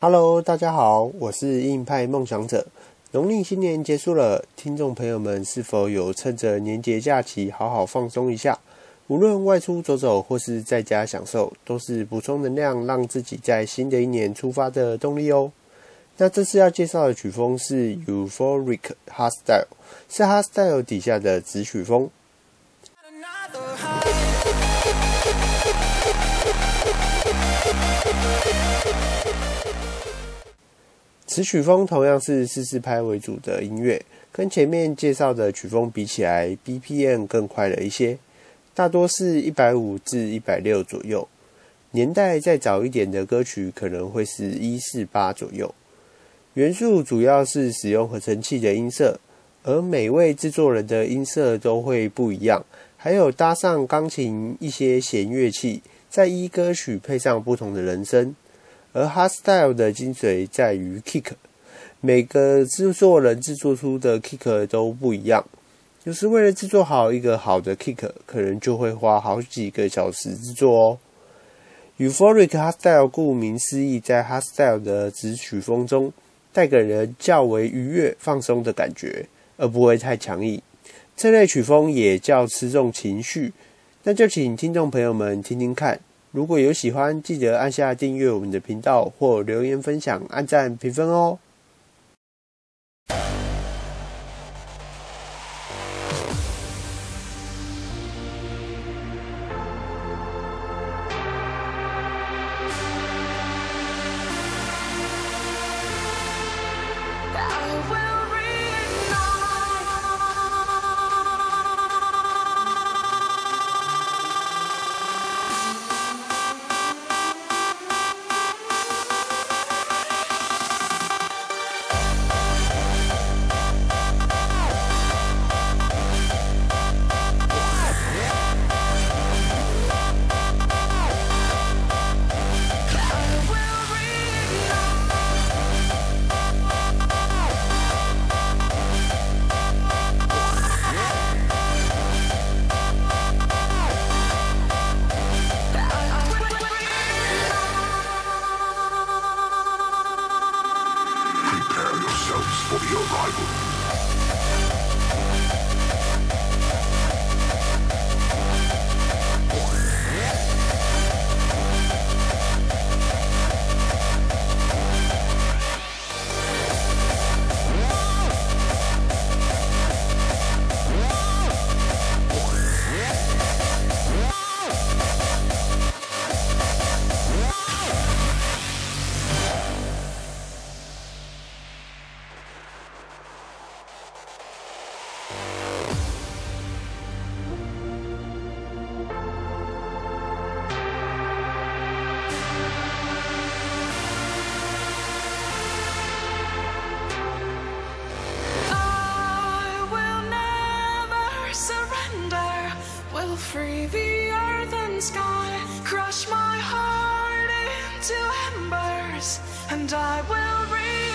Hello，大家好，我是硬派梦想者。农历新年结束了，听众朋友们是否有趁着年节假期好好放松一下？无论外出走走或是在家享受，都是补充能量，让自己在新的一年出发的动力哦。那这次要介绍的曲风是 Euphoric Hardstyle，是 Hardstyle 底下的子曲风。此曲风同样是四四拍为主的音乐，跟前面介绍的曲风比起来，BPM 更快了一些，大多是一百五至一百六左右。年代再早一点的歌曲可能会是一四八左右。元素主要是使用合成器的音色，而每位制作人的音色都会不一样，还有搭上钢琴一些弦乐器，在依歌曲配上不同的人声。而 Hardstyle 的精髓在于 Kick，每个制作人制作出的 Kick 都不一样。有时为了制作好一个好的 Kick，可能就会花好几个小时制作哦。Euphoric Hardstyle 顾名思义，在 Hardstyle 的子曲风中，带给人较为愉悦、放松的感觉，而不会太强硬。这类曲风也较吃重情绪。那就请听众朋友们听听看。如果有喜欢，记得按下订阅我们的频道，或留言分享、按赞、评分哦。Will free the earth and sky, crush my heart into embers, and I will reignite.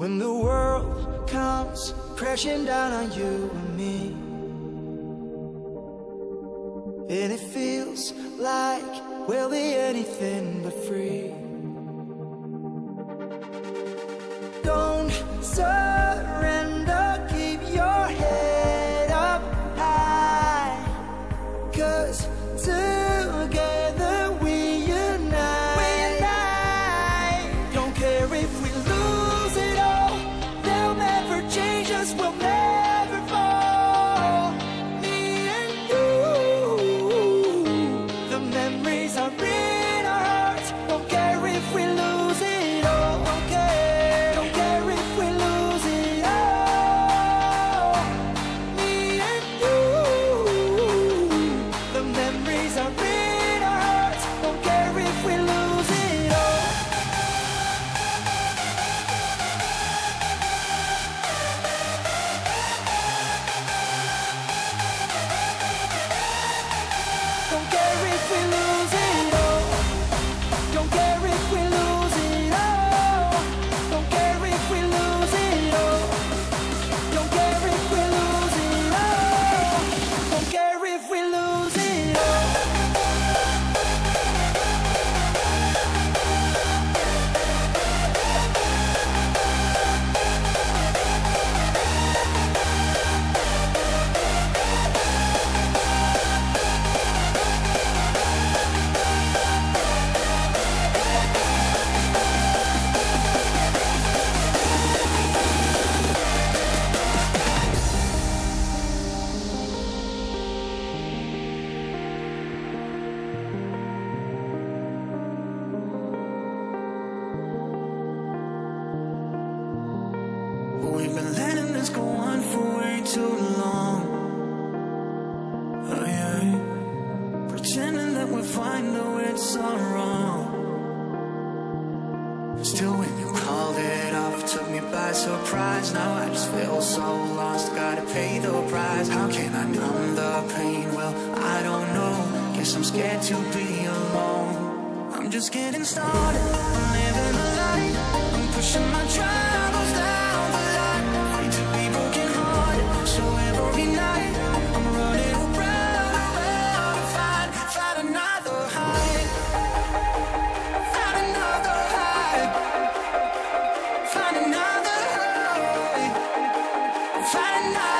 When the world comes crashing down on you and me. And it feels like we'll be anything but free. Don't surrender, keep your head up high. Cause too long. Oh, yeah. Pretending that we find the way it's all wrong. Still, when you called it off, took me by surprise. Now I just feel so lost, gotta pay the price. How can I numb the pain? Well, I don't know. Guess I'm scared to be alone. I'm just getting started. I'm living a life. I'm pushing my drive. find out.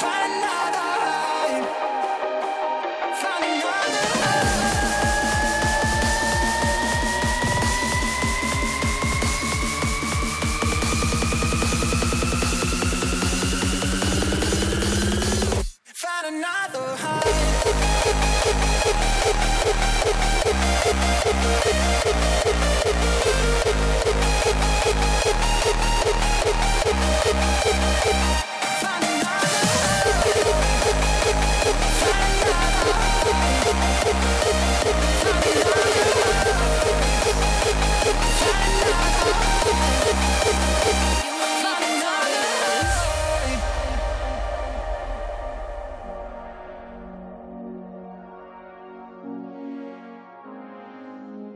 find out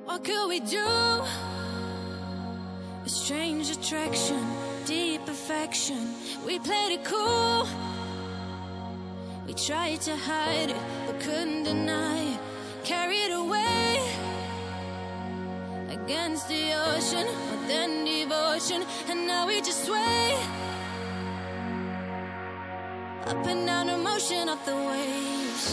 What could we do? A strange attraction, deep affection. We played it cool. We tried to hide it, but couldn't deny it. Carried away against the ocean, then devotion, and now we just sway up and down the motion of the waves.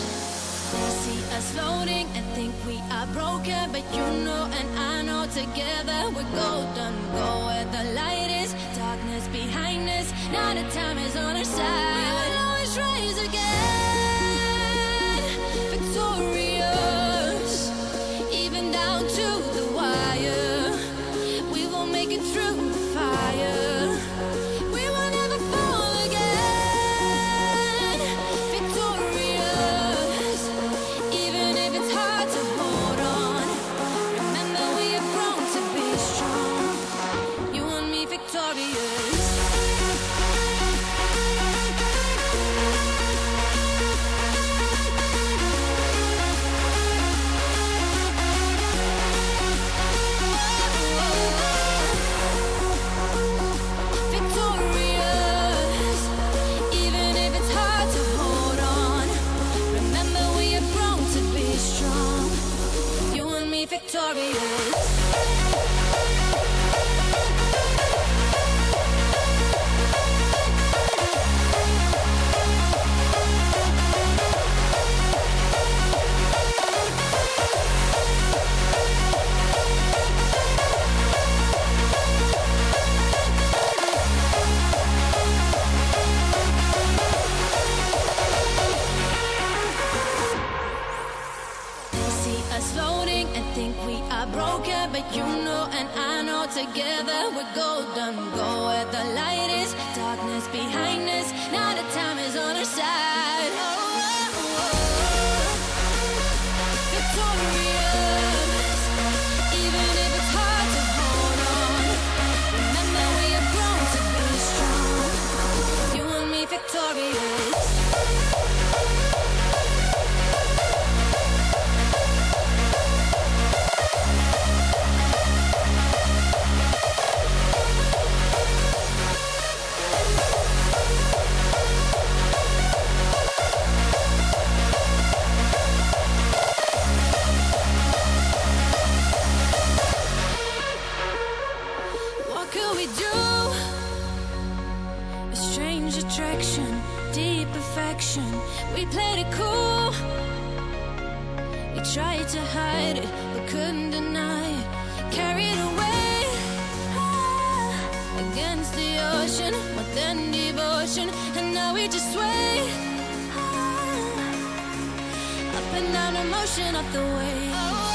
They see us floating and think we are broken, but you know and I know together we're golden. Go where the light is, darkness behind us. Now the time is on our side. Together we're golden. Go where the light is, darkness behind couldn't deny. Carried away ah, against the ocean, but then devotion, and now we just sway ah, up and down the motion of the waves.